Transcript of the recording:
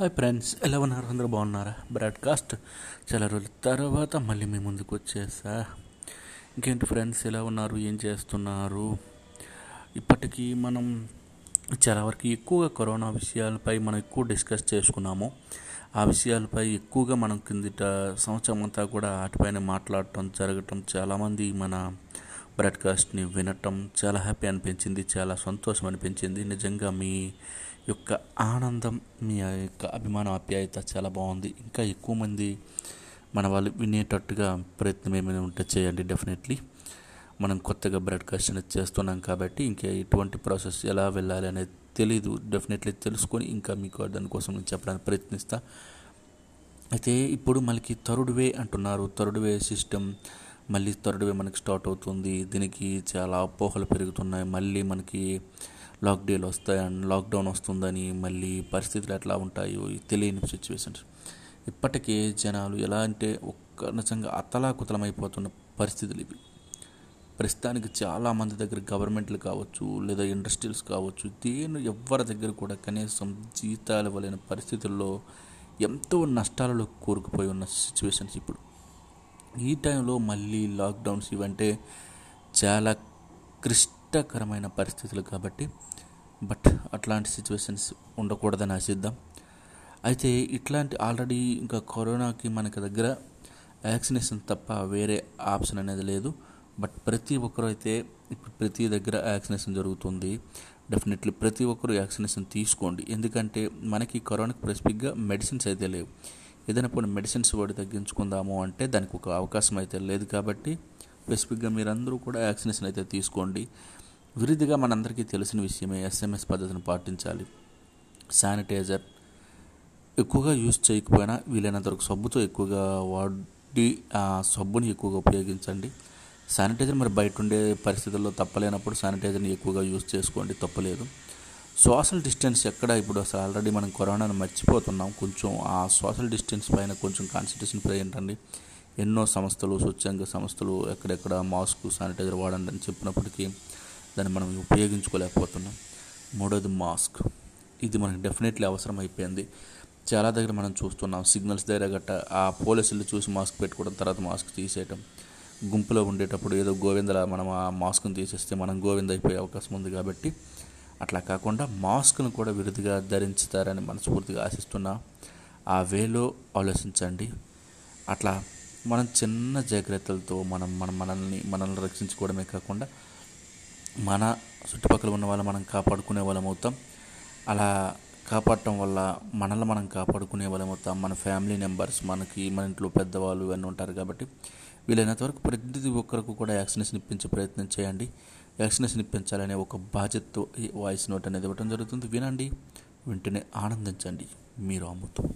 Hi friends ఎలా ఉన్నారు అందరూ బాగున్నారా? బ్రాడ్కాస్ట్ చాలా రోజుల తర్వాత మళ్ళీ మీ ముందుకు వచ్చేసా. ఇంకేంటి ఫ్రెండ్స్ ఎలా ఉన్నారు? ఏం చేస్తున్నారు? ఇప్పటికీ మనం చాలా వరకు ఎక్కువగా కరోనా విషయాలపై మనం ఎక్కువ డిస్కస్ చేసుకున్నాము. ఆ విషయాలపై ఎక్కువగా మనం కిందట సంవత్సరం అంతా కూడా వాటిపైన మాట్లాడటం జరగటం చాలామంది మన బ్రాడ్కాస్ట్ని వినటం చాలా హ్యాపీ అనిపించింది చాలా సంతోషం అనిపించింది. నిజంగా మీ యొక్క ఆనందం మీ యొక్క అభిమాన ఆప్యాయత చాలా బాగుంది. ఇంకా ఎక్కువ మంది మన వాళ్ళు వినేటట్టుగా ప్రయత్నం ఏమైనా ఉంటే చేయండి డెఫినెట్లీ మనం కొత్తగా బ్రాడ్కాస్ట్ అనేది చేస్తున్నాం కాబట్టి ఇంకా ఎటువంటి ప్రాసెస్ ఎలా వెళ్ళాలి అనేది తెలీదు. డెఫినెట్లీ తెలుసుకొని ఇంకా మీకు దానికోసం నేను చెప్పడానికి ప్రయత్నిస్తా. అయితే ఇప్పుడు మనకి థర్డ్ వే అంటున్నారు. థర్డ్ వే సిస్టమ్ మళ్ళీ థర్డ్ వే మనకి స్టార్ట్ అవుతుంది దీనికి చాలా అపోహలు పెరుగుతున్నాయి మళ్ళీ మనకి లాక్డేలు వస్తాయని లాక్డౌన్ వస్తుందని మళ్ళీ పరిస్థితులు ఎట్లా ఉంటాయో తెలియని సిచ్యువేషన్స్ ఇప్పటికే జనాలు ఎలా అంటే ఒక్క నిజంగా అతలాకుతలమైపోతున్న పరిస్థితులు ఇవి. ప్రస్తుతానికి చాలామంది దగ్గర గవర్నమెంట్లు కావచ్చు లేదా ఇండస్ట్రీస్ కావచ్చు దేని ఎవరి దగ్గర కూడా కనీసం జీతాలు ఇవ్వలేని పరిస్థితుల్లో ఎంతో నష్టాలలో కూరుకుపోయి ఉన్న సిచ్యువేషన్స్ ఇప్పుడు. ఈ టైంలో మళ్ళీ లాక్డౌన్స్ ఇవంటే చాలా క్లిష్టకరమైన పరిస్థితులు కాబట్టి బట్ అట్లాంటి సిచ్యువేషన్స్ ఉండకూడదని ఆశిద్దాం. అయితే ఇట్లాంటి ఆల్రెడీ ఇంకా కరోనాకి మనకి దగ్గర వ్యాక్సినేషన్ తప్ప వేరే ఆప్షన్ అనేది లేదు. బట్ ప్రతి ఒక్కరు అయితే ఇప్పుడు ప్రతి దగ్గర వ్యాక్సినేషన్ జరుగుతుంది. డెఫినెట్లీ ప్రతి ఒక్కరు వ్యాక్సినేషన్ తీసుకోండి. ఎందుకంటే మనకి కరోనాకి స్పెసిఫిక్గా మెడిసిన్స్ అయితే లేవు. ఏదైనా పోనీ మెడిసిన్స్ వాడి తగ్గించుకుందాము అంటే దానికి ఒక అవకాశం అయితే లేదు కాబట్టి స్పెసిఫిక్గా మీరందరూ కూడా వ్యాక్సినేషన్ అయితే తీసుకోండి. విరిదిగా మనందరికీ తెలిసిన విషయమే ఎస్ఎంఎస్ పద్ధతిని పాటించాలి. శానిటైజర్ ఎక్కువగా యూజ్ చేయకపోయినా వీలైనంత వరకు సబ్బుతో ఎక్కువగా వాడి ఆ సబ్బుని ఎక్కువగా ఉపయోగించండి. శానిటైజర్ మరి బయట ఉండే పరిస్థితుల్లో తప్పలేనప్పుడు శానిటైజర్ని ఎక్కువగా యూజ్ చేసుకోండి. తప్పలేదు. సోషల్ డిస్టెన్స్ ఎక్కడ ఇప్పుడు అసలు ఆల్రెడీ మనం కరోనాను మర్చిపోతున్నాం. కొంచెం ఆ సోషల్ డిస్టెన్స్ పైన కొంచెం కాన్సన్ట్రేషన్ ఏంటండి ఎన్నో సంస్థలు స్వచ్ఛంద సంస్థలు ఎక్కడెక్కడ మాస్క్ శానిటైజర్ వాడండి అని చెప్పినప్పటికీ దాన్ని మనం ఉపయోగించుకోలేకపోతున్నాం. మూడోది మాస్క్. ఇది మనకు డెఫినెట్లీ అవసరం అయిపోయింది చాలా దగ్గర మనం చూస్తున్నాం. సిగ్నల్స్ దగ్గర గట్ట ఆ పోలీసులు చూసి మాస్క్ పెట్టుకోవడం తర్వాత మాస్క్ తీసేయటం. గుంపులో ఉండేటప్పుడు ఏదో గోవిందలా మనం ఆ మాస్క్ని తీసేస్తే మనం గోవింద అయిపోయే అవకాశం ఉంది కాబట్టి అట్లా కాకుండా మాస్క్ను కూడా విరుదుగా ధరించుతారని మనస్ఫూర్తిగా ఆశిస్తున్నా. ఆ వేలో ఆలోచించండి. అట్లా మనం చిన్న జాగ్రత్తలతో మనం మన మనల్ని మనల్ని రక్షించుకోవడమే కాకుండా మన చుట్టుపక్కల ఉన్న వాళ్ళు మనం కాపాడుకునే వాళ్ళం అవుతాం. అలా కాపాడటం వల్ల మనల్ని మనం కాపాడుకునే వాళ్ళం అవుతాం. మన ఫ్యామిలీ మెంబర్స్ మనకి మన ఇంట్లో పెద్దవాళ్ళు ఇవన్నీ ఉంటారు కాబట్టి వీలైనంత వరకు ప్రతి ఒక్కరికి కూడా వ్యాక్సినేషన్ ఇప్పించే ప్రయత్నం చేయండి. వ్యాక్సినేషన్ ఇప్పించాలనే ఒక బాధ్యతతో ఈ వాయిస్ నోట్ అనేది ఇవ్వడం జరుగుతుంది. వినండి వెంటనే ఆనందించండి. మీరు అమ్ముతూ